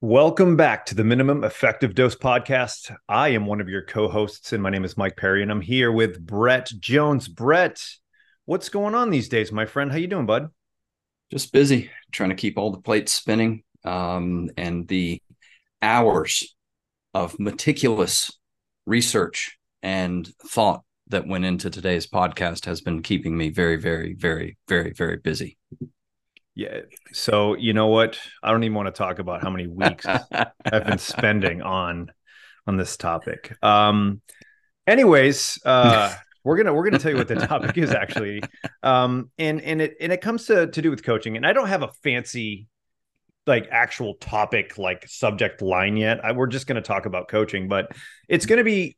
Welcome back to the Minimum Effective Dose Podcast. I am one of your co hosts, and my name is Mike Perry, and I'm here with Brett Jones. Brett, what's going on these days, my friend? How you doing, bud? Just busy, trying to keep all the plates spinning. Um, and the hours of meticulous research and thought that went into today's podcast has been keeping me very, very, very, very, very busy. Yeah. So you know what? I don't even want to talk about how many weeks I've been spending on on this topic. Um anyways, uh we're gonna we're gonna tell you what the topic is actually. Um and and it and it comes to to do with coaching. And I don't have a fancy like actual topic like subject line yet. I, we're just going to talk about coaching, but it's going to be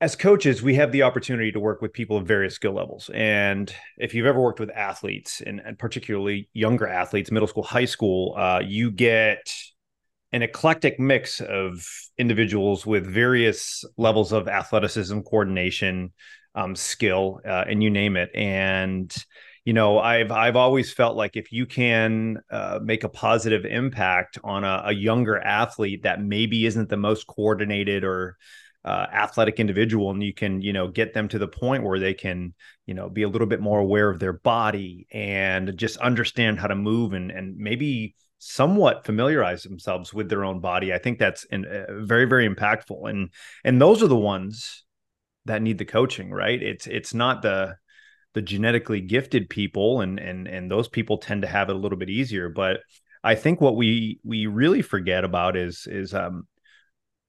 as coaches, we have the opportunity to work with people of various skill levels. And if you've ever worked with athletes, and, and particularly younger athletes, middle school, high school, uh, you get an eclectic mix of individuals with various levels of athleticism, coordination, um, skill, uh, and you name it. And you know, I've I've always felt like if you can uh, make a positive impact on a, a younger athlete that maybe isn't the most coordinated or uh, athletic individual and you can you know get them to the point where they can you know be a little bit more aware of their body and just understand how to move and and maybe somewhat familiarize themselves with their own body. I think that's in, uh, very very impactful and and those are the ones that need the coaching right? It's it's not the the genetically gifted people and and and those people tend to have it a little bit easier but i think what we we really forget about is is um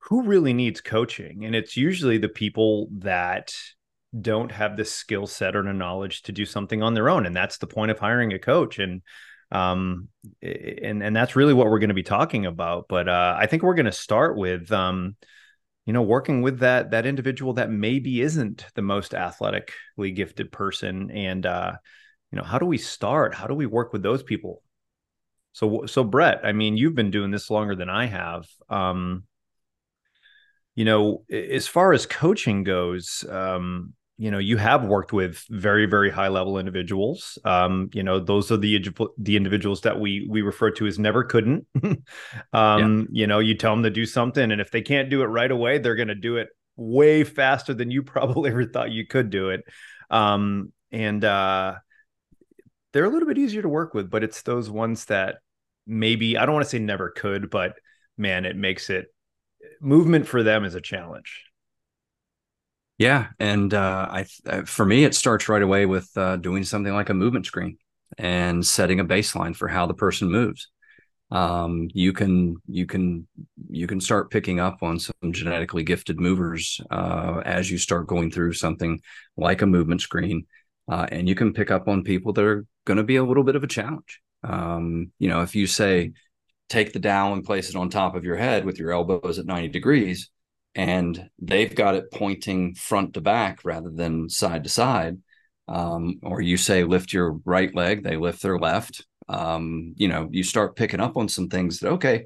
who really needs coaching? And it's usually the people that don't have the skill set or the knowledge to do something on their own. And that's the point of hiring a coach. And um and and that's really what we're going to be talking about. But uh I think we're going to start with um you know working with that that individual that maybe isn't the most athletically gifted person and uh you know how do we start how do we work with those people so so brett i mean you've been doing this longer than i have um you know, as far as coaching goes, um, you know, you have worked with very, very high level individuals. Um, you know, those are the the individuals that we we refer to as never couldn't. um, yeah. You know, you tell them to do something, and if they can't do it right away, they're going to do it way faster than you probably ever thought you could do it. Um, and uh, they're a little bit easier to work with, but it's those ones that maybe I don't want to say never could, but man, it makes it movement for them is a challenge. Yeah, and uh, I uh, for me it starts right away with uh, doing something like a movement screen and setting a baseline for how the person moves. Um, you can you can you can start picking up on some genetically gifted movers uh, as you start going through something like a movement screen, uh, and you can pick up on people that are going to be a little bit of a challenge. Um, you know, if you say take the dowel and place it on top of your head with your elbows at 90 degrees and they've got it pointing front to back rather than side to side. Um, or you say lift your right leg they lift their left. Um, you know you start picking up on some things that okay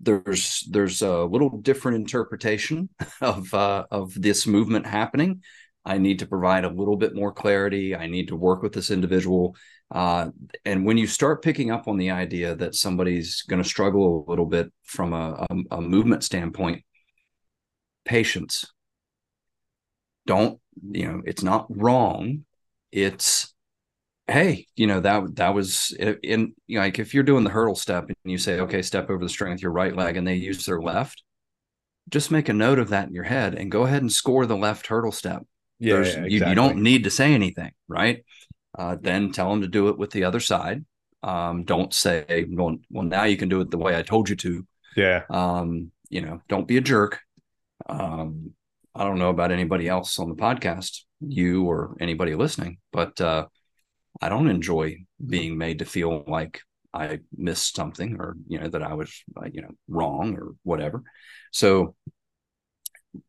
there's there's a little different interpretation of uh, of this movement happening. I need to provide a little bit more clarity. I need to work with this individual uh, and when you start picking up on the idea that somebody's going to struggle a little bit from a, a, a movement standpoint, patience. Don't, you know, it's not wrong. It's, hey, you know, that that was in you know, like if you're doing the hurdle step and you say, okay, step over the string with your right leg and they use their left, just make a note of that in your head and go ahead and score the left hurdle step. Yeah, yeah exactly. you, you don't need to say anything, right? Uh, then tell them to do it with the other side. Um, don't say, well, well, now you can do it the way I told you to. Yeah. Um, you know, don't be a jerk. Um, I don't know about anybody else on the podcast, you or anybody listening, but uh, I don't enjoy being made to feel like I missed something or you know that I was uh, you know wrong or whatever. So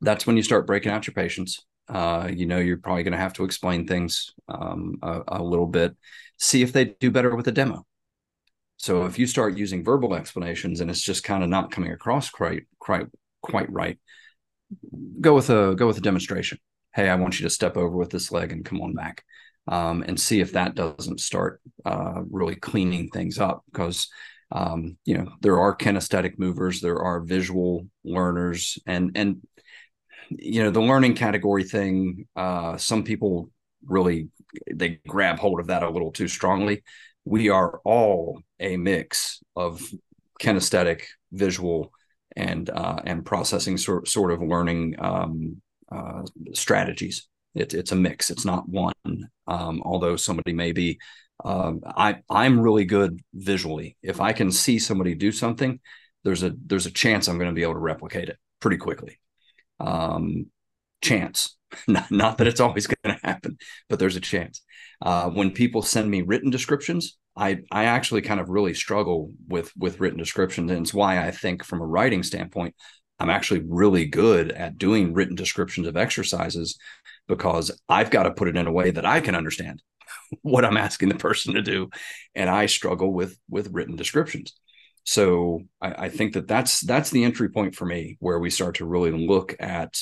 that's when you start breaking out your patience. Uh, you know you're probably going to have to explain things um, a, a, little bit. See if they do better with a demo. So if you start using verbal explanations and it's just kind of not coming across quite quite quite right, go with a go with a demonstration. Hey, I want you to step over with this leg and come on back um, and see if that doesn't start uh, really cleaning things up because um, you know there are kinesthetic movers there are visual learners and and you know the learning category thing uh, some people really they grab hold of that a little too strongly we are all a mix of kinesthetic visual and uh, and processing sort, sort of learning um, uh, strategies it, it's a mix. It's not one. Um, although somebody may be, um, I I'm really good visually. If I can see somebody do something, there's a there's a chance I'm going to be able to replicate it pretty quickly. Um, chance, not, not that it's always going to happen, but there's a chance. Uh, when people send me written descriptions, I I actually kind of really struggle with with written descriptions, and it's why I think from a writing standpoint, I'm actually really good at doing written descriptions of exercises because I've got to put it in a way that I can understand what I'm asking the person to do, and I struggle with with written descriptions. So I, I think that that's that's the entry point for me, where we start to really look at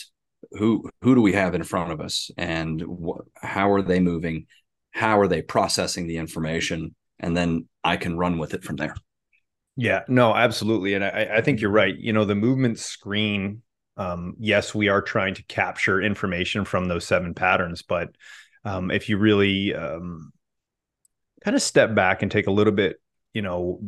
who who do we have in front of us, and wh- how are they moving, how are they processing the information, and then I can run with it from there. Yeah, no, absolutely, and I, I think you're right. You know, the movement screen um, yes, we are trying to capture information from those seven patterns, but um, if you really um, kind of step back and take a little bit, you know,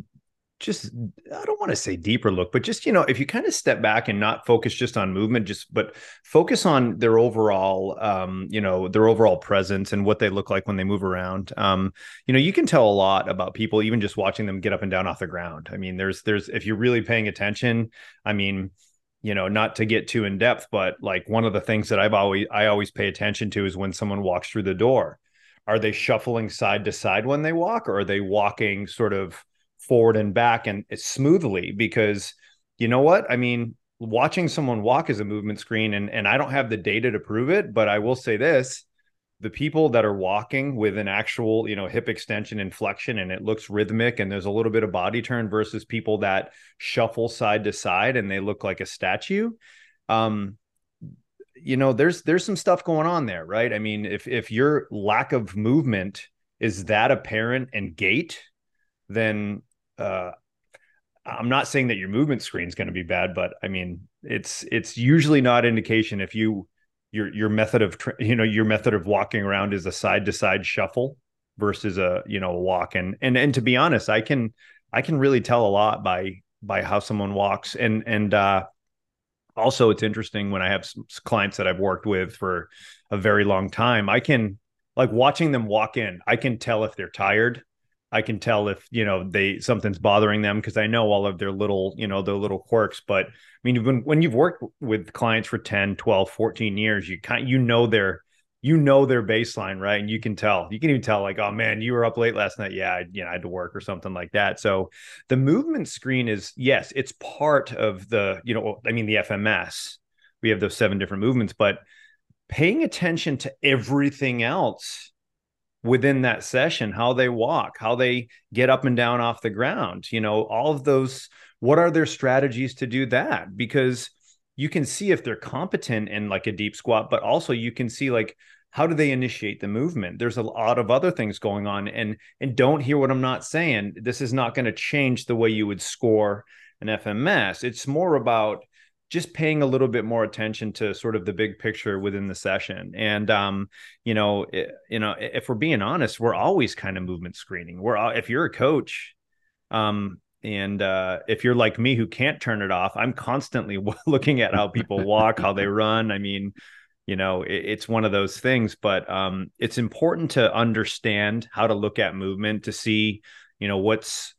just I don't want to say deeper look, but just you know, if you kind of step back and not focus just on movement, just but focus on their overall, um, you know, their overall presence and what they look like when they move around. Um, you know, you can tell a lot about people even just watching them get up and down off the ground. I mean, there's there's if you're really paying attention, I mean you know not to get too in depth but like one of the things that i've always i always pay attention to is when someone walks through the door are they shuffling side to side when they walk or are they walking sort of forward and back and smoothly because you know what? I mean watching someone walk is a movement screen and and i don't have the data to prove it but i will say this the people that are walking with an actual you know hip extension and flexion and it looks rhythmic and there's a little bit of body turn versus people that shuffle side to side and they look like a statue um you know there's there's some stuff going on there right? I mean if if your lack of movement is that apparent and gait then uh i'm not saying that your movement screen is going to be bad but i mean it's it's usually not indication if you your your method of you know your method of walking around is a side to side shuffle versus a you know walk. And and and to be honest i can i can really tell a lot by by how someone walks. And and uh also it's interesting when i have clients that i've worked with for a very long time i can like watching them walk in i can tell if they're tired I can tell if you know they something's bothering them because I know all of their little you know their little quirks. But I mean, when when you've worked with clients for 10, 12, 14 years, you kind you know their you know their baseline, right? And you can tell. You can even tell, like, oh man, you were up late last night. Yeah, I, you know, I had to work or something like that. So the movement screen is yes, it's part of the you know, I mean, the FMS. We have those seven different movements, but paying attention to everything else within that session how they walk how they get up and down off the ground you know all of those what are their strategies to do that? Because you can see if they're competent in like a deep squat but also you can see like how do they initiate the movement? There's a lot of other things going on and and don't hear what i'm not saying. This is not going to change the way you would score an fms it's more about just paying a little bit more attention to sort of the big picture within the session. And um you know it, you know if we're being honest we're always kind of movement screening. We're all, if you're a coach um and uh if you're like me who can't turn it off i'm constantly looking at how people walk how they run. I mean you know it, it's one of those things but um it's important to understand how to look at movement to see you know what's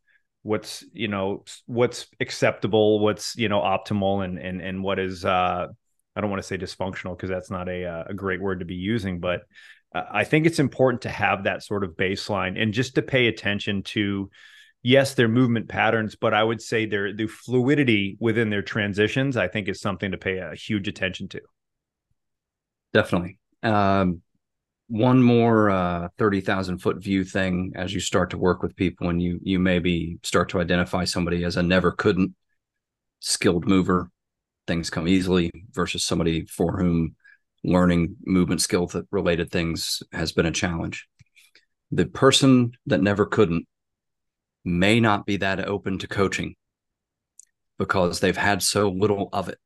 what's you know what's acceptable what's you know optimal and and and what is uh I don't want to say dysfunctional because that's not a uh, a great word to be using, but I think it's important to have that sort of baseline and just to pay attention to yes, their movement patterns, but I would say their the fluidity within their transitions, I think is something to pay a huge attention to. Definitely. Um, one more uh, 30,000 foot view thing as you start to work with people and you you maybe start to identify somebody as a never couldn't skilled mover things come easily versus somebody for whom learning movement skill related things has been a challenge. The person that never couldn't may not be that open to coaching because they've had so little of it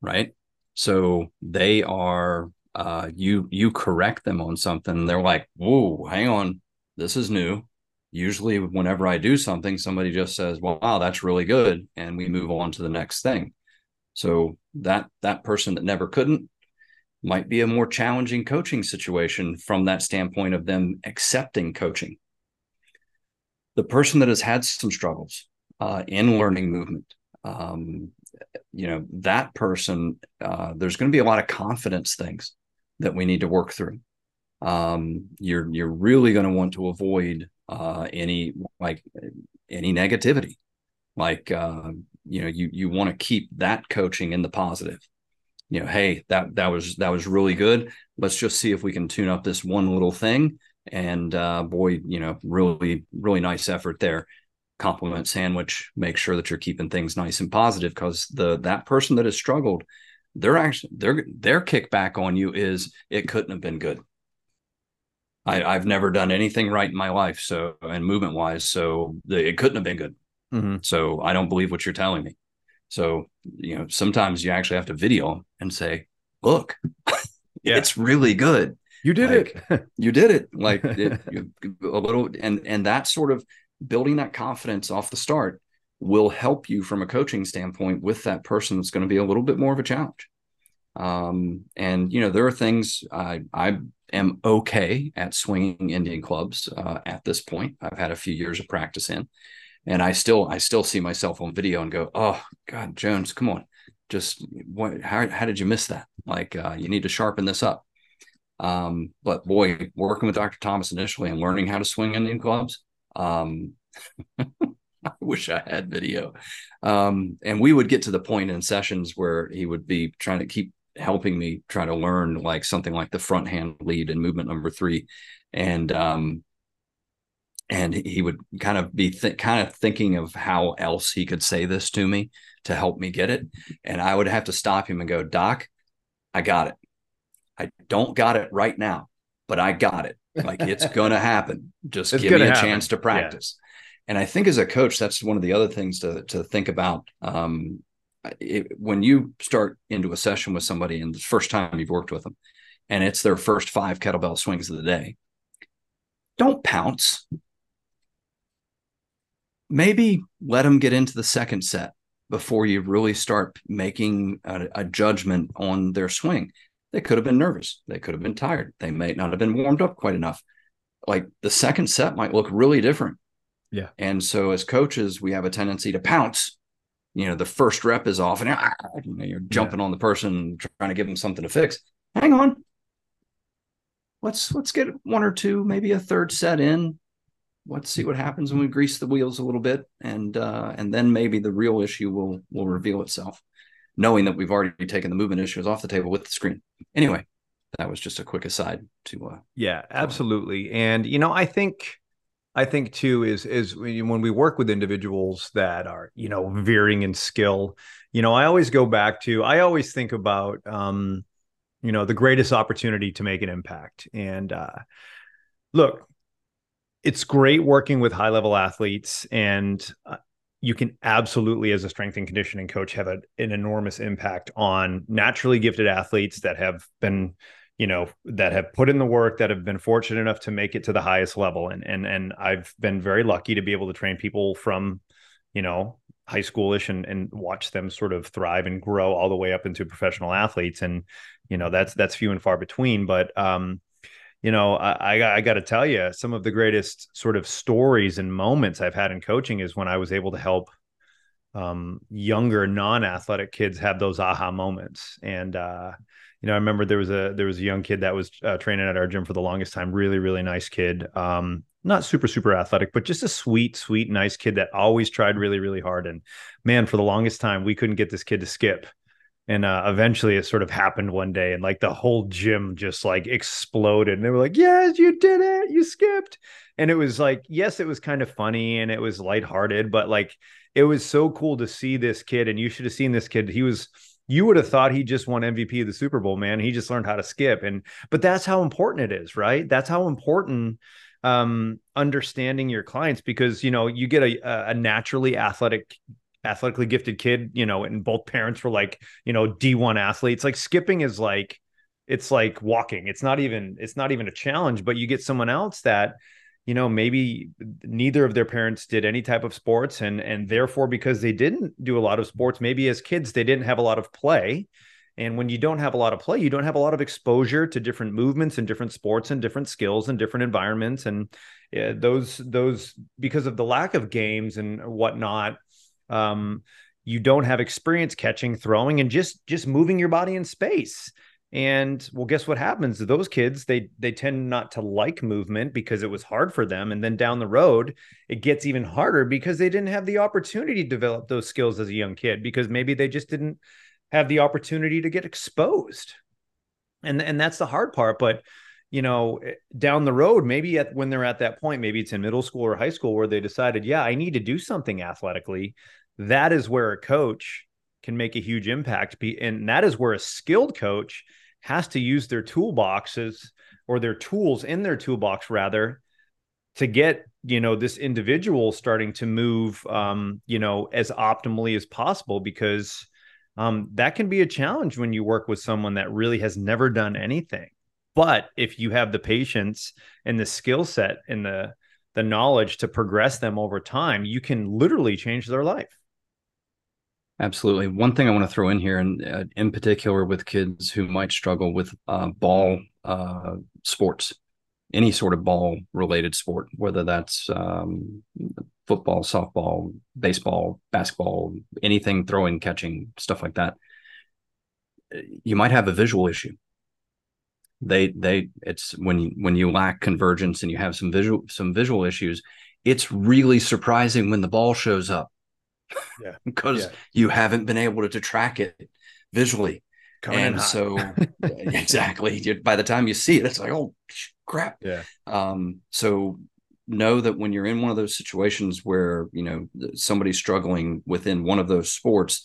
right? So they are uh, you you correct them on something, they're like, "Whoa, hang on, this is new." Usually, whenever I do something, somebody just says, well, "Wow, that's really good," and we move on to the next thing. So that that person that never couldn't might be a more challenging coaching situation from that standpoint of them accepting coaching. The person that has had some struggles uh, in learning movement, um, you know, that person, uh, there's going to be a lot of confidence things that we need to work through. Um, you're you're really going to want to avoid uh, any like any negativity. Like uh, you know, you you want to keep that coaching in the positive. You know, hey, that that was that was really good. Let's just see if we can tune up this one little thing. And uh, boy, you know, really really nice effort there. Compliment sandwich. Make sure that you're keeping things nice and positive because the that person that has struggled their actually their their kickback on you is it couldn't have been good. I, I've never done anything right in my life, so and movement wise, so the, it couldn't have been good. Mm-hmm. So I don't believe what you're telling me. So you know, sometimes you actually have to video and say, "Look, yeah. it's really good. You did like, it. you did it. Like it, a little, and and that sort of building that confidence off the start will help you from a coaching standpoint with that person that's going to be a little bit more of a challenge. Um, and you know, there are things I I am okay at swinging Indian clubs uh, at this point. I've had a few years of practice in, and I still I still see myself on video and go, oh God, Jones, come on, just what? How how did you miss that? Like uh, you need to sharpen this up. Um, but boy, working with Dr. Thomas initially and learning how to swing Indian clubs, um, I wish I had video. Um, and we would get to the point in sessions where he would be trying to keep helping me try to learn like something like the front hand lead and movement number three. And um, and he would kind of be th- kind of thinking of how else he could say this to me to help me get it. And I would have to stop him and go, Doc, I got it. I don't got it right now, but I got it. Like it's going to happen. Just it's give me a happen. chance to practice. And I think as a coach, that's one of the other things to to think about. Um, it, when you start into a session with somebody and the first time you've worked with them, and it's their first five kettlebell swings of the day, don't pounce. Maybe let them get into the second set before you really start making a, a judgment on their swing. They could have been nervous. They could have been tired. They may not have been warmed up quite enough. Like the second set might look really different yeah. And so as coaches, we have a tendency to pounce. You know, the first rep is off and ah, you know, you're jumping yeah. on the person trying to give them something to fix. Hang on. Let's let's get one or two, maybe a third set in. Let's see what happens when we grease the wheels a little bit, and uh, and then maybe the real issue will will reveal itself, knowing that we've already taken the movement issues off the table with the screen. Anyway, that was just a quick aside to. Uh, yeah, absolutely, and you know, I think I think too is is when we work with individuals that are you know veering in skill. You know, I always go back to I always think about um, you know the greatest opportunity to make an impact. And uh, look, it's great working with high level athletes, and uh, you can absolutely, as a strength and conditioning coach, have a, an enormous impact on naturally gifted athletes that have been you know that have put in the work that have been fortunate enough to make it to the highest level. And and and I've been very lucky to be able to train people from you know high schoolish and and watch them sort of thrive and grow all the way up into professional athletes. And you know that's that's few and far between. But um you know I I got to tell you some of the greatest sort of stories and moments I've had in coaching is when I was able to help um, younger non-athletic kids have those aha moments. And uh, you know i remember there was a there was a young kid that was uh, training at our gym for the longest time really really nice kid. Um, not super super athletic but just a sweet sweet nice kid that always tried really really hard. And man for the longest time we couldn't get this kid to skip. And uh, eventually it sort of happened one day and like the whole gym just like exploded. And they were like yes you did it. You skipped. And it was like yes it was kind of funny and it was lighthearted but like it was so cool to see this kid and you should have seen this kid. He was you would have thought he just won MVP of the Super Bowl, man. He just learned how to skip. And but that's how important it is, right? That's how important um understanding your clients because you know you get a a naturally athletic athletically gifted kid, you know, and both parents were like, you know, D1 athletes. Like skipping is like it's like walking. It's not even it's not even a challenge, but you get someone else that you know maybe neither of their parents did any type of sports and and therefore because they didn't do a lot of sports maybe as kids they didn't have a lot of play and when you don't have a lot of play you don't have a lot of exposure to different movements and different sports and different skills and different environments and yeah, those those because of the lack of games and whatnot um, you don't have experience catching, throwing, and just just moving your body in space. And well, guess what happens? Those kids they they tend not to like movement because it was hard for them. And then down the road, it gets even harder because they didn't have the opportunity to develop those skills as a young kid because maybe they just didn't have the opportunity to get exposed. And and that's the hard part. But you know, eh, down the road, maybe at when they're at that point, maybe it's in middle school or high school where they decided, yeah, I need to do something athletically that is where a coach can make a huge impact. And that is where a skilled coach has to use their toolboxes or their tools in their toolbox rather to get you know this individual starting to move um, you know as optimally as possible because um, that can be a challenge when you work with someone that really has never done anything. But if you have the patience and the skill set and the the knowledge to progress them over time you can literally change their life Absolutely. One thing I want to throw in here, and uh, in particular with kids who might struggle with uh, ball uh, sports, any sort of ball related sport, whether that's um, football, softball, baseball, basketball, anything throwing, catching, stuff like that. You might have a visual issue. They they it's when you when you lack convergence and you have some visual some visual issues, it's really surprising when the ball shows up yeah. Because yeah. you haven't been able to, to track it visually. Coming and so exactly. By the time you see it it's like oh crap. Yeah. Um so know that when you're in one of those situations where you know somebody's struggling within one of those sports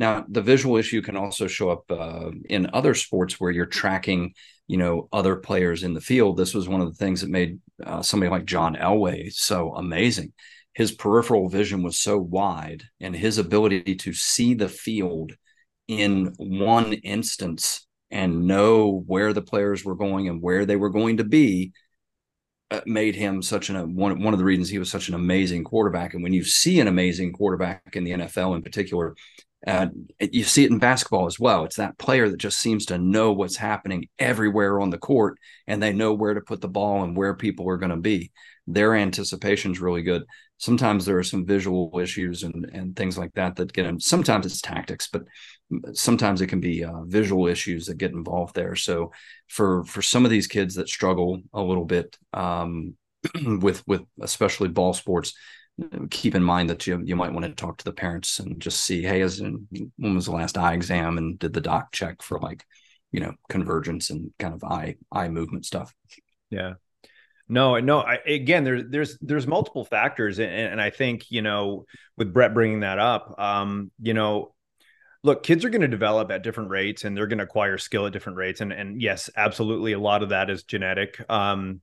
now the visual issue can also show up uh, in other sports where you're tracking you know other players in the field. This was one of the things that made uh, somebody like john elway so amazing his peripheral vision was so wide and his ability to see the field in one instance and know where the players were going and where they were going to be uh, made him such an one one of the reasons he was such an amazing quarterback and when you see an amazing quarterback in the NFL in particular uh, you see it in basketball as well. It's that player that just seems to know what's happening everywhere on the court, and they know where to put the ball and where people are going to be. Their anticipation is really good sometimes there are some visual issues and and things like that that get in. Sometimes it's tactics, but sometimes it can be uh, visual issues that get involved there. So for for some of these kids that struggle a little bit um, with with especially ball sports, keep in mind that you you might want to talk to the parents and just see, hey, as in, when was the last eye exam and did the doc check for like you know convergence and kind of eye eye movement stuff. Yeah. No, no. I, again, there's there's there's multiple factors, and, and I think you know with Brett bringing that up, um, you know, look, kids are going to develop at different rates, and they're going to acquire skill at different rates, and and yes, absolutely, a lot of that is genetic. Um,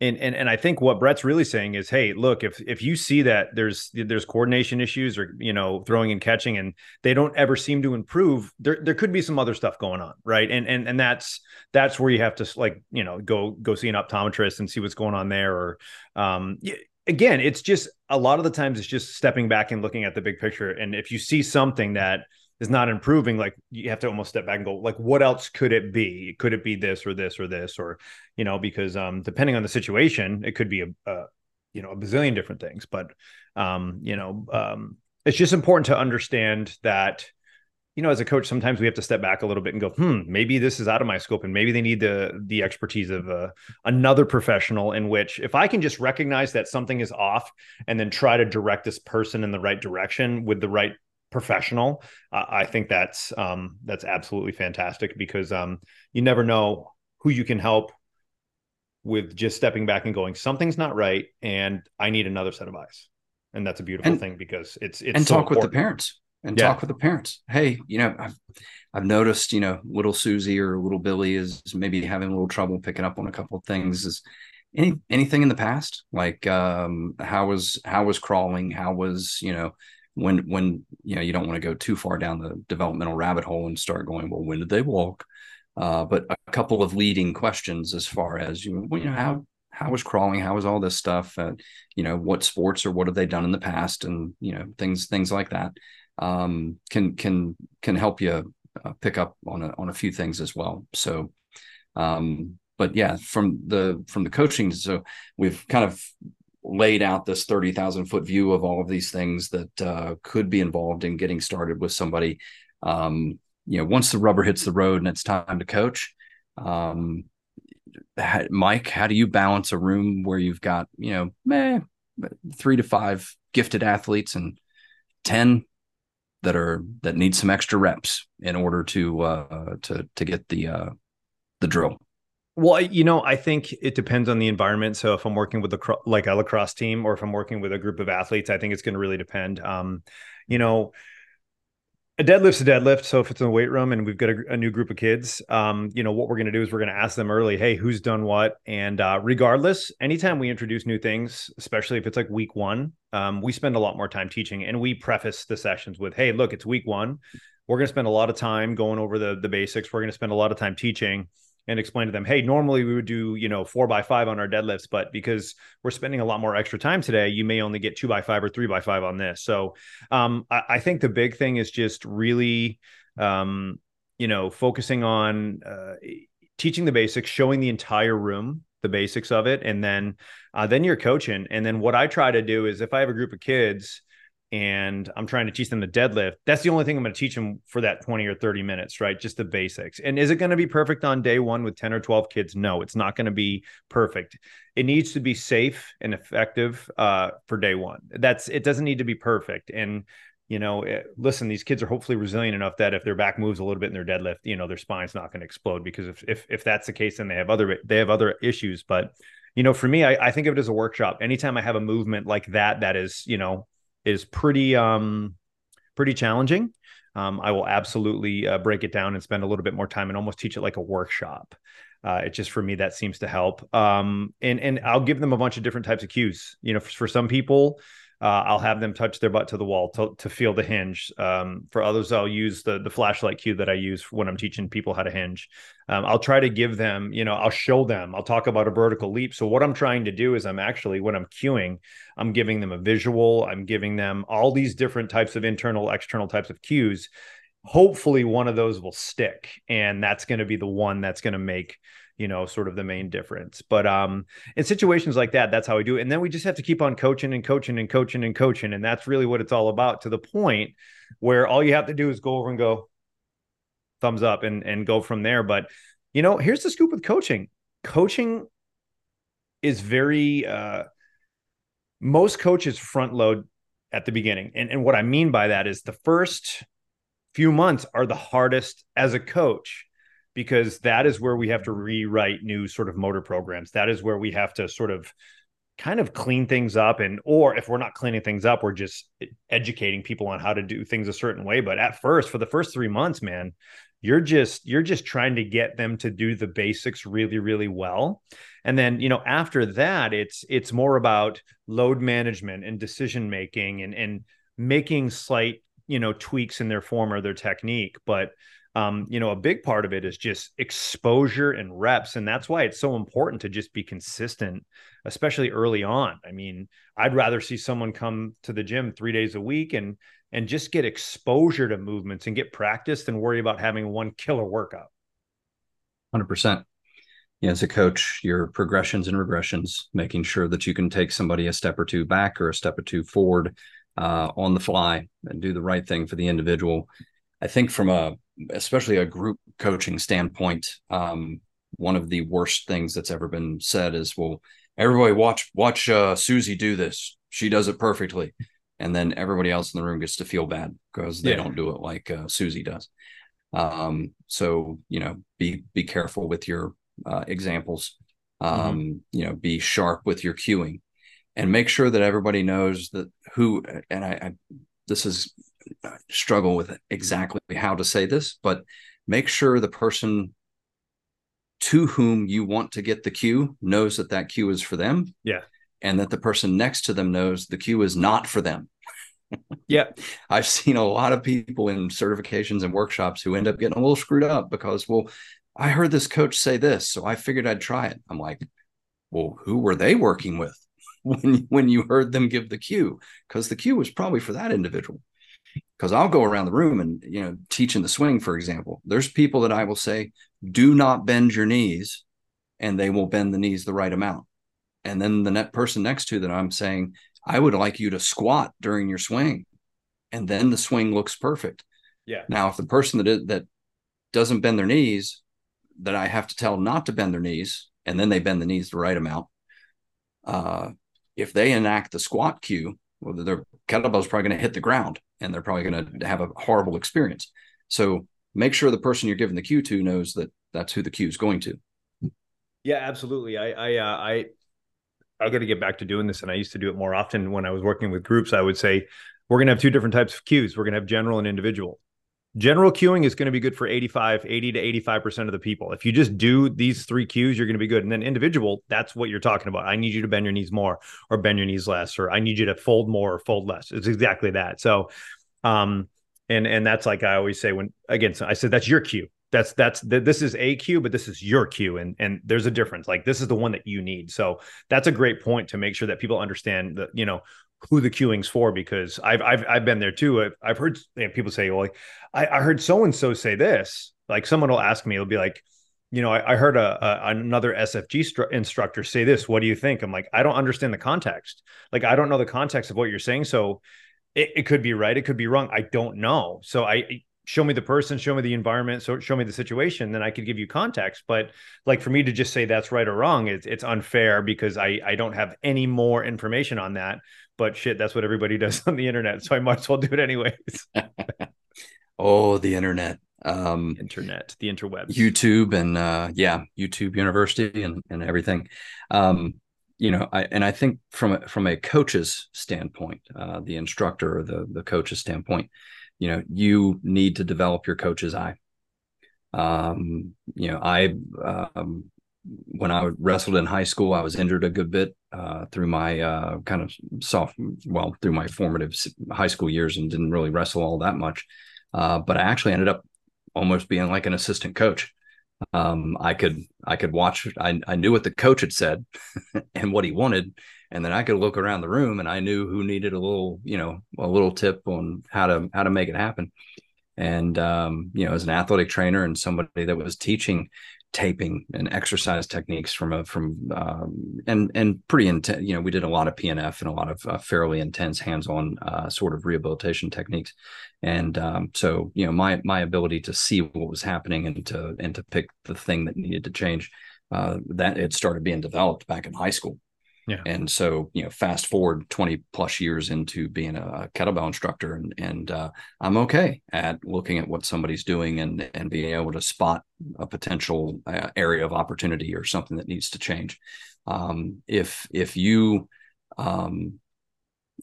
and and and I think what Brett's really saying is, hey, look, if if you see that there's there's coordination issues or you know throwing and catching, and they don't ever seem to improve, there there could be some other stuff going on, right? And and and that's that's where you have to like you know go go see an optometrist and see what's going on there, or um, again, it's just a lot of the times it's just stepping back and looking at the big picture, and if you see something that is not improving like you have to almost step back and go like what else could it be could it be this or this or this or you know because um depending on the situation it could be a, a you know a bazillion different things but um you know um it's just important to understand that you know, as a coach, sometimes we have to step back a little bit and go, hmm, maybe this is out of my scope, and maybe they need the the expertise of uh, another professional. In which, if I can just recognize that something is off, and then try to direct this person in the right direction with the right professional, uh, I think that's um, that's absolutely fantastic because um, you never know who you can help with just stepping back and going, something's not right, and I need another set of eyes, and that's a beautiful and, thing because it's it's and so talk important. with the parents and Yeah. talk with the parents. Hey, you know, I've I've noticed, you know, little Susie or little Billy is maybe having a little trouble picking up on a couple of things. Is any anything in the past? Like um how was how was crawling? How was, you know, when when you know you don't want to go too far down the developmental rabbit hole and start going, well, when did they walk? Uh, but a couple of leading questions as far as you, you know, how how was crawling? How was all this stuff? Uh, you know, what sports or what have they done in the past? And you know, things things like that um, can can can help you uh, pick up on a, on a few things as well. So, um, but yeah, from the from the coaching, so we've kind of laid out this thirty thousand foot view of all of these things that uh, could be involved in getting started with somebody. Um, you know, once the rubber hits the road and it's time to coach. Um, Mike, how do you balance a room where you've got you know, meh, three to five gifted athletes and ten that are that need some extra reps in order to uh to to get the uh the drill Well, you know, I think it depends on the environment. So if I'm working with a like a lacrosse team, or if I'm working with a group of athletes, I think it's going to really depend. Um, you know, a deadlift's a deadlift. So if it's in the weight room and we've got a, a new group of kids, um, you know, what we're going to do is we're going to ask them early, hey, who's done what? And uh, regardless, anytime we introduce new things, especially if it's like week one, um, we spend a lot more time teaching, and we preface the sessions with, hey, look, it's week one. We're going to spend a lot of time going over the the basics. We're going to spend a lot of time teaching and explain to them, hey, normally we would do, you know, four by five on our deadlifts, but because we're spending a lot more extra time today, you may only get two by five or three by five on this. So um, I, I think the big thing is just really, um, you know, focusing on uh, teaching the basics, showing the entire room the basics of it, and then uh, then you're coaching. And then what I try to do is if I have a group of kids and I'm trying to teach them the deadlift, that's the only thing I'm going to teach them for that 20 or 30 minutes, right? Just the basics. And is it going to be perfect on day one with 10 or 12 kids? No, it's not going to be perfect. It needs to be safe and effective uh, for day one. That's it doesn't need to be perfect. And you know, it, listen, these kids are hopefully resilient enough that if their back moves a little bit in their deadlift, you know, their spine's not going to explode because if, if if that's the case, then they have other they have other issues. But you know, for me, I, I think of it as a workshop. Anytime I have a movement like that, that is, you know, is pretty um pretty challenging. Um, I will absolutely uh, break it down and spend a little bit more time and almost teach it like a workshop. Uh, it just for me that seems to help. Um, and and I'll give them a bunch of different types of cues. You know, for, for some people, uh, I'll have them touch their butt to the wall to, to feel the hinge. Um, for others, I'll use the the flashlight cue that I use when I'm teaching people how to hinge. Um, I'll try to give them, you know, I'll show them. I'll talk about a vertical leap. So what I'm trying to do is I'm actually when I'm cueing, I'm giving them a visual. I'm giving them all these different types of internal, external types of cues. Hopefully, one of those will stick, and that's going to be the one that's going to make you know sort of the main difference. But um in situations like that that's how we do it. And then we just have to keep on coaching and coaching and coaching and coaching. And that's really what it's all about to the point where all you have to do is go over and go thumbs up and and go from there. But you know here's the scoop with coaching. Coaching is very uh most coaches front load at the beginning. And and what i mean by that is the first few months are the hardest as a coach because that is where we have to rewrite new sort of motor programs. That is where we have to sort of kind of clean things up and or if we're not cleaning things up we're just educating people on how to do things a certain way. But at first for the first 3 months man you're just you're just trying to get them to do the basics really really well. And then you know after that it's it's more about load management and decision making and and making slight you know tweaks in their form or their technique. But um, you know, a big part of it is just exposure and reps. And that's why it's so important to just be consistent, especially early on. I mean, I'd rather see someone come to the gym three days a week and and just get exposure to movements and get practice than worry about having one killer workout. 100% yeah, as a coach, your progressions and regressions, making sure that you can take somebody a step or two back or a step or two forward uh, on the fly and do the right thing for the individual. I think from a especially a group coaching standpoint, um, one of the worst things that's ever been said is, "Well, everybody watch watch uh, Susie do this. She does it perfectly," and then everybody else in the room gets to feel bad because they yeah. don't do it like uh, Susie does. Um, so you know, be be careful with your uh, examples. Mm-hmm. Um, mm-hmm. You know, be sharp with your cueing, and make sure that everybody knows that who. And I, I this is Uh, struggle with exactly how to say this, but make sure the person to whom you want to get the cue knows that that cue is for them. Yeah. And that the person next to them knows the cue is not for them. yeah. I've seen a lot of people in certifications and workshops who end up getting a little screwed up because, well, I heard this coach say this, so I figured I'd try it. I'm like, well, who were they working with when when you heard them give the cue? Because the cue was probably for that individual. Because I'll go around the room and you know teaching the swing, for example. There's people that I will say, do not bend your knees, and they will bend the knees the right amount. And then the net person next to that I'm saying, I would like you to squat during your swing, and then the swing looks perfect. Yeah. Now, if the person that is, that doesn't bend their knees, that I have to tell not to bend their knees, and then they bend the knees the right amount. Uh, if they enact the squat cue, well, their kettlebell is probably going to hit the ground, and they're probably going to have a horrible experience. So make sure the person you're giving the cue to knows that that's who the cue is going to. Yeah, absolutely. I I uh, I I got to get back to doing this, and I used to do it more often when I was working with groups. I would say we're going to have two different types of cues. We're going to have general and individual. General cueing is going to be good for 85, 80 to 85% of the people. If you just do these three cues, you're going to be good. And then individual, that's what you're talking about. I need you to bend your knees more or bend your knees less, or I need you to fold more or fold less. It's exactly that. So, um, and and that's like I always say when again, so I said that's your cue that's that's this is a cue but this is your cue and and there's a difference. Like this is the one that you need. So that's a great point to make sure that people understand that you know who the cueing's for because i've i've, I've been there too. I've, I've heard you know, people say well I, I heard so and so say this. Like someone will ask me it'll be like you know i, I heard a, a, another sfg stru- instructor say this. What do you think? I'm like i don't understand the context. Like i don't know the context of what you're saying. So it, it could be right it could be wrong. I don't know. So i show me the person, show me the environment, so show me the situation, then I could give you context. But like for me to just say that's right or wrong, it's it's unfair because I I don't have any more information on that. But shit, that's what everybody does on the internet, so I might as well do it anyways. oh, the internet. Um internet, the interwebs. YouTube and uh yeah, YouTube University and and everything. Um you know, I and I think from a, from a coach's standpoint, uh, the instructor or the the coach's standpoint, you know you need to develop your coach's eye. Um, you know i um, when i wrestled in high school i was injured a good bit uh, through my uh, kind of soft well through my formative high school years and didn't really wrestle all that much. Uh, but i actually ended up almost being like an assistant coach. Um, i could i could watch I, I knew what the coach had said and what he wanted and then I could look around the room and I knew who needed a little, you know, a little tip on how to how to make it happen. And um, you know, as an athletic trainer and somebody that was teaching taping and exercise techniques from a from um, and and pretty intense. You know, we did a lot of PNF and a lot of uh, fairly intense hands-on uh, sort of rehabilitation techniques. And um, so, you know, my my ability to see what was happening and to and to pick the thing that needed to change uh, that it started being developed back in high school. Yeah. And so, you know, fast forward 20 plus years into being a kettlebell instructor and, and uh, I'm okay at looking at what somebody's doing and, and being able to spot a potential uh, area of opportunity or something that needs to change. Um, if, if you, um,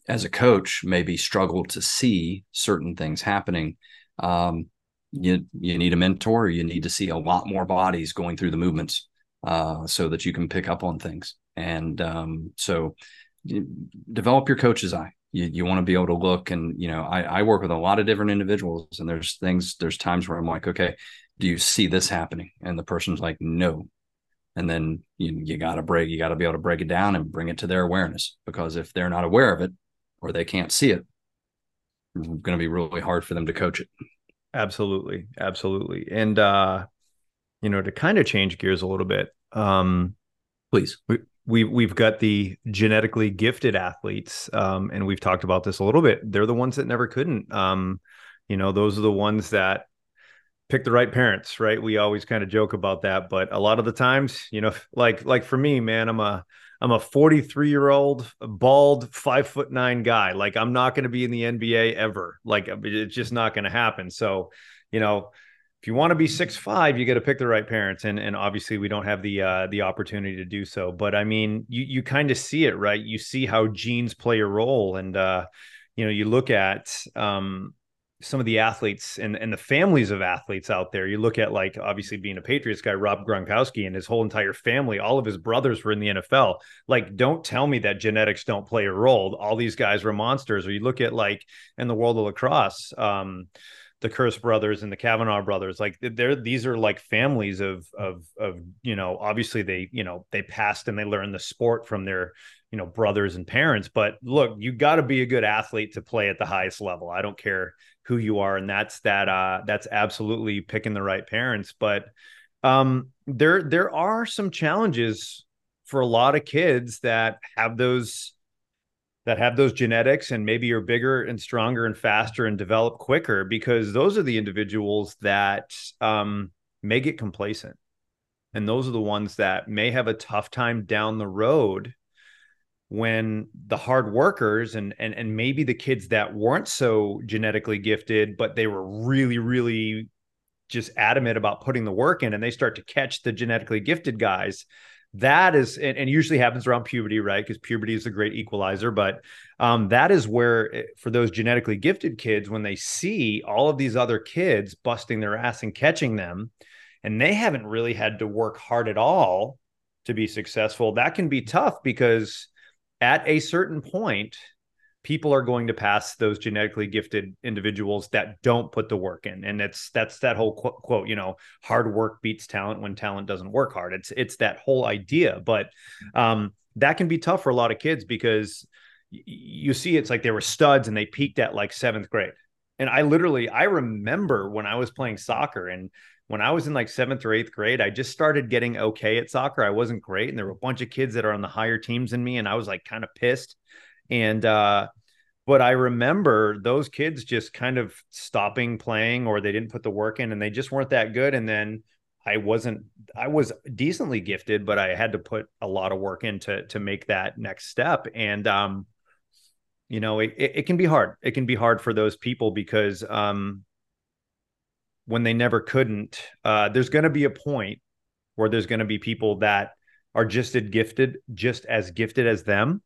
as a coach, maybe struggle to see certain things happening, um, you, you need a mentor, you need to see a lot more bodies going through the movements uh, so that you can pick up on things. And um, so develop your coach's eye. You, you want to be able to look and, you know, I, I work with a lot of different individuals and there's things, there's times where I'm like, okay, do you see this happening? And the person's like, no. And then you, you got to break, you got to be able to break it down and bring it to their awareness because if they're not aware of it or they can't see it, it's going to be really hard for them to coach it. Absolutely. Absolutely. And, uh, you know, to kind of change gears a little bit, um, please, we, we we've got the genetically gifted athletes, um, and we've talked about this a little bit. They're the ones that never couldn't. Um, you know, those are the ones that pick the right parents, right? We always kind of joke about that, but a lot of the times, you know, like like for me, man, I'm a I'm a 43 year old bald five foot nine guy. Like I'm not going to be in the NBA ever. Like it's just not going to happen. So, you know, if you want to be six five, you got to pick the right parents, and and obviously we don't have the uh, the opportunity to do so. But I mean, you you kind of see it, right? You see how genes play a role, and uh, you know, you look at um, some of the athletes and, and the families of athletes out there. You look at like obviously being a Patriots guy, Rob Gronkowski and his whole entire family, all of his brothers were in the NFL. Like, don't tell me that genetics don't play a role. All these guys were monsters. Or you look at like in the world of lacrosse, um, the Kirst brothers and the Kavanagh brothers, like they're these are like families of of of you know obviously they you know they passed and they learned the sport from their you know brothers and parents. But look, you got to be a good athlete to play at the highest level. I don't care who you are and that's that uh that's absolutely picking the right parents but um there there are some challenges for a lot of kids that have those that have those genetics and maybe are bigger and stronger and faster and develop quicker because those are the individuals that um, may get complacent. And those are the ones that may have a tough time down the road when the hard workers and and and maybe the kids that weren't so genetically gifted but they were really really just adamant about putting the work in and they start to catch the genetically gifted guys that is and, and usually happens around puberty right? Because puberty is a great equalizer but um, that is where eh, for those genetically gifted kids when they see all of these other kids busting their ass and catching them and they haven't really had to work hard at all to be successful that can be tough because at a certain point, people are going to pass those genetically gifted individuals that don't put the work in and it's that's that whole quote, quote, you know hard work beats talent when talent doesn't work hard it's it's that whole idea but um, that can be tough for a lot of kids because you see it's like they were studs and they peaked at like seventh grade and i literally i remember when i was playing soccer and when I was in like seventh or eighth grade, I just started getting okay at soccer. I wasn't great. And there were a bunch of kids that are on the higher teams than me. And I was like kind of pissed. And, uh, but I remember those kids just kind of stopping playing or they didn't put the work in and they just weren't that good. And then I wasn't, I was decently gifted, but I had to put a lot of work in to, make that next step. And, um, you know, it, it, it can be hard. It can be hard for those people because, um, when they never couldn't, uh, there's going to be a point where there's going to be people that are just as gifted, just as gifted as them,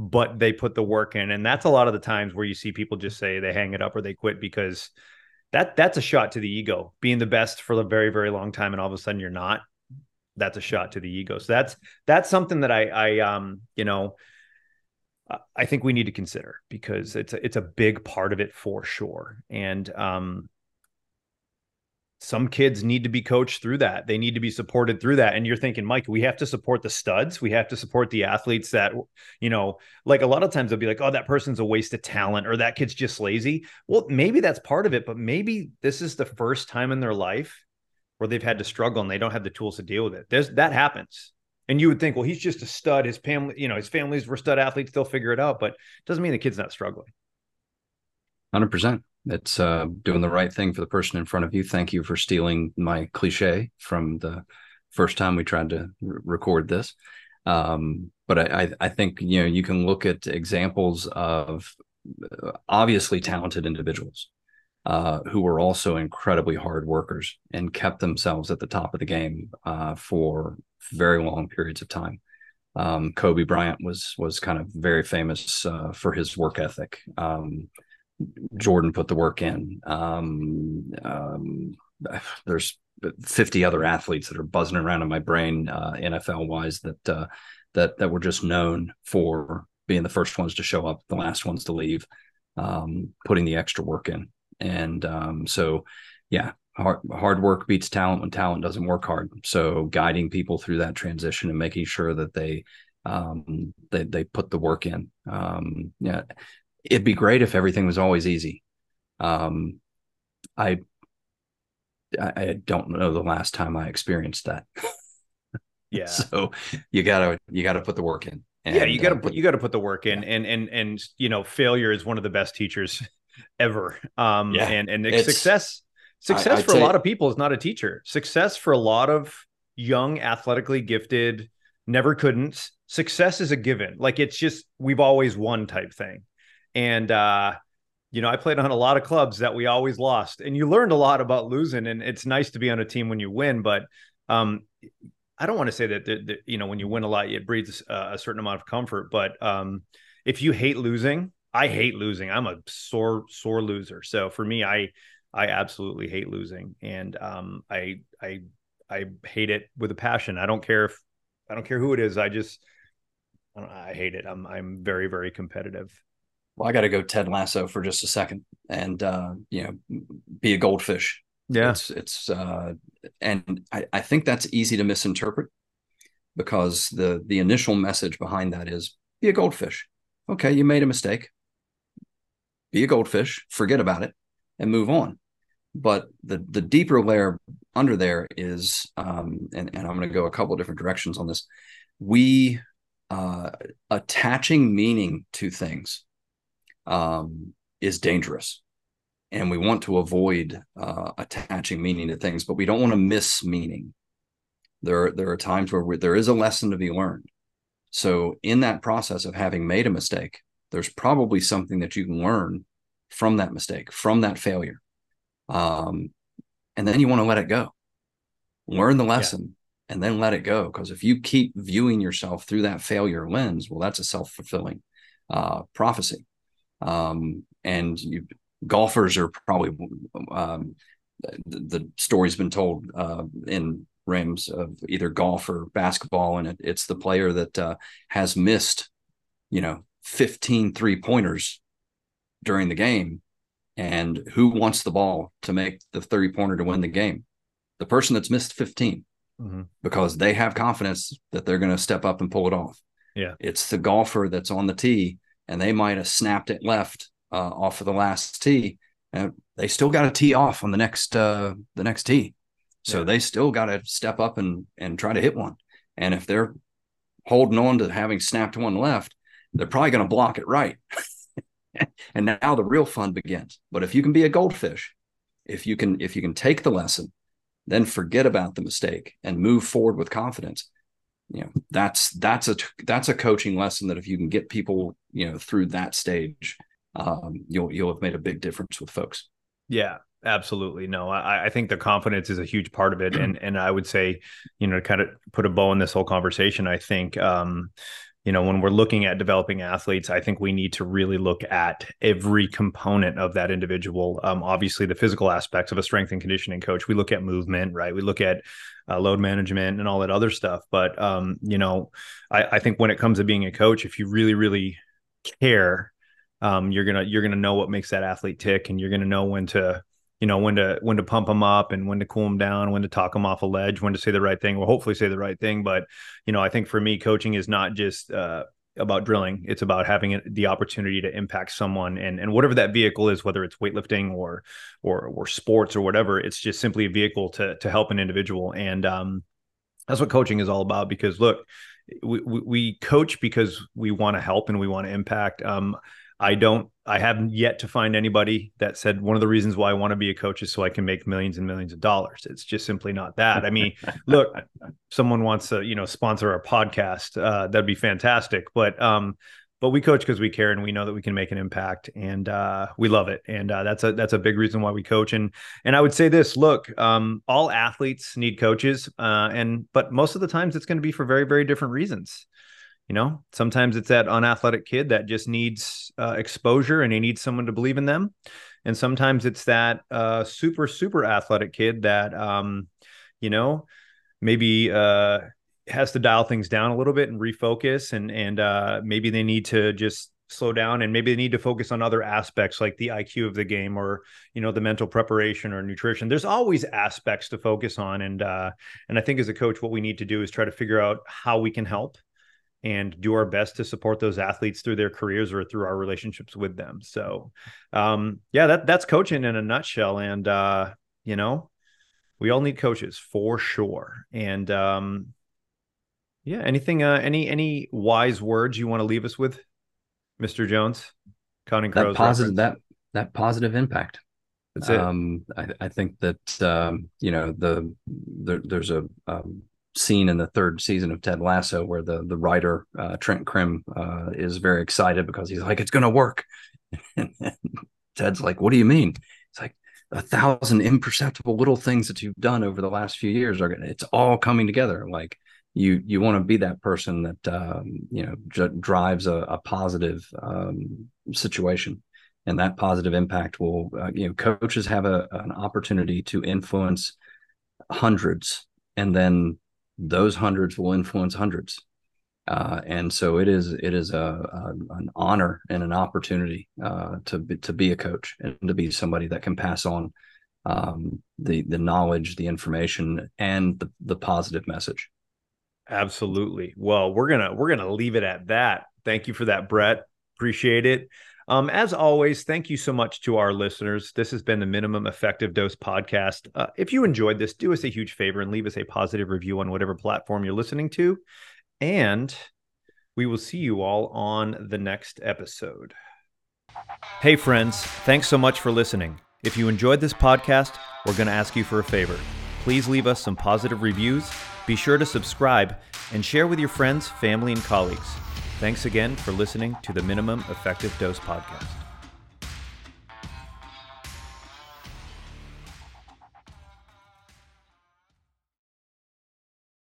but they put the work in, and that's a lot of the times where you see people just say they hang it up or they quit because that that's a shot to the ego. Being the best for a very very long time, and all of a sudden you're not. That's a shot to the ego. So that's that's something that I I um you know. I think we need to consider because it's a, it's a big part of it for sure. And um, some kids need to be coached through that. They need to be supported through that. And you're thinking, Mike, we have to support the studs. We have to support the athletes that, you know, like a lot of times they'll be like, oh, that person's a waste of talent or that kid's just lazy. Well, maybe that's part of it, but maybe this is the first time in their life where they've had to struggle and they don't have the tools to deal with it. There's that happens. And you would think, well, he's just a stud. His family, you know, his families were stud athletes. They'll figure it out, but it doesn't mean the kid's not struggling. 100%. It's uh, doing the right thing for the person in front of you. Thank you for stealing my cliche from the first time we tried to r- record this. Um, but I, I think you know you can look at examples of uh, obviously talented individuals uh, who were also incredibly hard workers and kept themselves at the top of the game uh, for very long periods of time. Um, Kobe Bryant was was kind of very famous uh, for his work ethic. Um, Jordan put the work in. Um, um, there's 50 other athletes that are buzzing around in my brain, uh, NFL wise, that uh, that that were just known for being the first ones to show up, the last ones to leave, um, putting the extra work in, and um, so yeah, hard hard work beats talent when talent doesn't work hard. So guiding people through that transition and making sure that they um, they they put the work in. Um, yeah, it'd be great if everything was always easy. Um, I, I don't know the last time I experienced that. Yeah. so you gotta you gotta put the work in. And, yeah, you gotta uh, put you gotta put the work in, yeah. and and and you know, failure is one of the best teachers ever. Um, yeah. and and it's, success success I, for a lot of people is not a teacher. Success for a lot of young, athletically gifted, never couldn't. Success is a given. Like it's just we've always won type thing, and uh you know, I played on a lot of clubs that we always lost, and you learned a lot about losing. And it's nice to be on a team when you win, but um, I don't want to say that, that, that, you know when you win a lot, it breeds a, a certain amount of comfort. But um, if you hate losing, I hate losing. I'm a sore sore loser. So for me, I I absolutely hate losing, and um, I I I hate it with a passion. I don't care if I don't care who it is. I just I, I hate it. I'm I'm very very competitive well, I got to go Ted Lasso for just a second and, uh, you know, be a goldfish. Yeah. It's, it's uh, and I, I think that's easy to misinterpret because the, the initial message behind that is be a goldfish. Okay. You made a mistake. Be a goldfish, forget about it and move on. But the, the deeper layer under there is, um, and, and I'm going to go a couple different directions on this. We, uh, attaching meaning to things um, is dangerous. And we want to avoid uh, attaching meaning to things, but we don't want to miss meaning. There, there are times where there is a lesson to be learned. So, in that process of having made a mistake, there's probably something that you can learn from that mistake, from that failure. Um, and then you want to let it go, learn the lesson, yeah. and then let it go. Because if you keep viewing yourself through that failure lens, well, that's a self fulfilling uh, prophecy. Um, and you, golfers are probably um, the, the, story's been told uh, in rims of either golf or basketball, and it, it's the player that uh, has missed, you know, 15 three pointers during the game. And who wants the ball to make the three pointer to win the game? The person that's missed 15 mm-hmm. because they have confidence that they're going to step up and pull it off. Yeah. It's the golfer that's on the tee and they might have snapped it left uh, off of the last tee, and they still got a tee off on the next uh, the next tee. So yeah. they still got to step up and and try to hit one. And if they're holding on to having snapped one left, they're probably going to block it right. and now the real fun begins. But if you can be a goldfish, if you can if you can take the lesson, then forget about the mistake and move forward with confidence, you know that's that's a that's a coaching lesson that if you can get people you know through that stage um, you'll you'll have made a big difference with folks. Yeah absolutely. No I, I think the confidence is a huge part of it. And and i would say you know to kind of put a bow in this whole conversation i think um you know when we're looking at developing athletes i think we need to really look at every component of that individual. Um, obviously the physical aspects of a strength and conditioning coach we look at movement right? We look at uh, load management and all that other stuff. But um, you know I, I, think when it comes to being a coach if you really really care um, you're gonna you're gonna know what makes that athlete tick and you're gonna know when to you know when to when to pump them up and when to cool them down when to talk them off a ledge when to say the right thing well hopefully say the right thing. But you know i think for me coaching is not just uh, about drilling. It's about having the opportunity to impact someone and and whatever that vehicle is whether it's weightlifting or or or sports or whatever it's just simply a vehicle to to help an individual. And um that's what coaching is all about because look we, we coach because we want to help and we want to impact. Um I don't I haven't yet to find anybody that said one of the reasons why I want to be a coach is so I can make millions and millions of dollars. It's just simply not that. I mean, look, someone wants to, you know, sponsor our podcast, uh, that'd be fantastic. But um, but we coach because we care and we know that we can make an impact and uh, we love it. And uh, that's a that's a big reason why we coach. And and I would say this: look, um, all athletes need coaches, uh, and but most of the times it's going to be for very very different reasons you know? Sometimes it's that unathletic kid that just needs uh, exposure and he needs someone to believe in them. And sometimes it's that uh, super super athletic kid that um, you know maybe uh, has to dial things down a little bit and refocus and and uh, maybe they need to just slow down and maybe they need to focus on other aspects like the IQ of the game or you know the mental preparation or nutrition. There's always aspects to focus on and uh and I think as a coach what we need to do is try to figure out how we can help and do our best to support those athletes through their careers or through our relationships with them. So, um, yeah, that that's coaching in a nutshell. And uh, you know, we all need coaches for sure. And um, Yeah. Anything? Uh, any any wise words you want to leave us with, Mister Jones? Counting Crows. That positive reference? that that positive impact. That's it. Um, I, I, think that um, you know the, the there's a um, scene in the third season of Ted Lasso where the the writer uh, Trent Crimm uh, is very excited because he's like it's going to work, and Ted's like, "What do you mean?" It's like a thousand imperceptible little things that you've done over the last few years are going it's all coming together. Like you you want to be that person that um, you know j- drives a, a positive um, situation. And that positive impact will uh, you know coaches have a, an opportunity to influence hundreds and then those hundreds will influence hundreds uh, and so it is it is a, a, an honor and an opportunity uh, to be, to be a coach and to be somebody that can pass on um, the the knowledge, the information, and the the positive message. Absolutely. Well, we're gonna we're gonna leave it at that. Thank you for that, Brett. Appreciate it. Um, as always, thank you so much to our listeners. This has been the Minimum Effective Dose podcast. Uh, if you enjoyed this, do us a huge favor and leave us a positive review on whatever platform you're listening to. And we will see you all on the next episode. Hey, friends, thanks so much for listening. If you enjoyed this podcast, we're going to ask you for a favor. Please leave us some positive reviews, be sure to subscribe, and share with your friends, family, and colleagues. Thanks again for listening to the Minimum Effective Dose Podcast.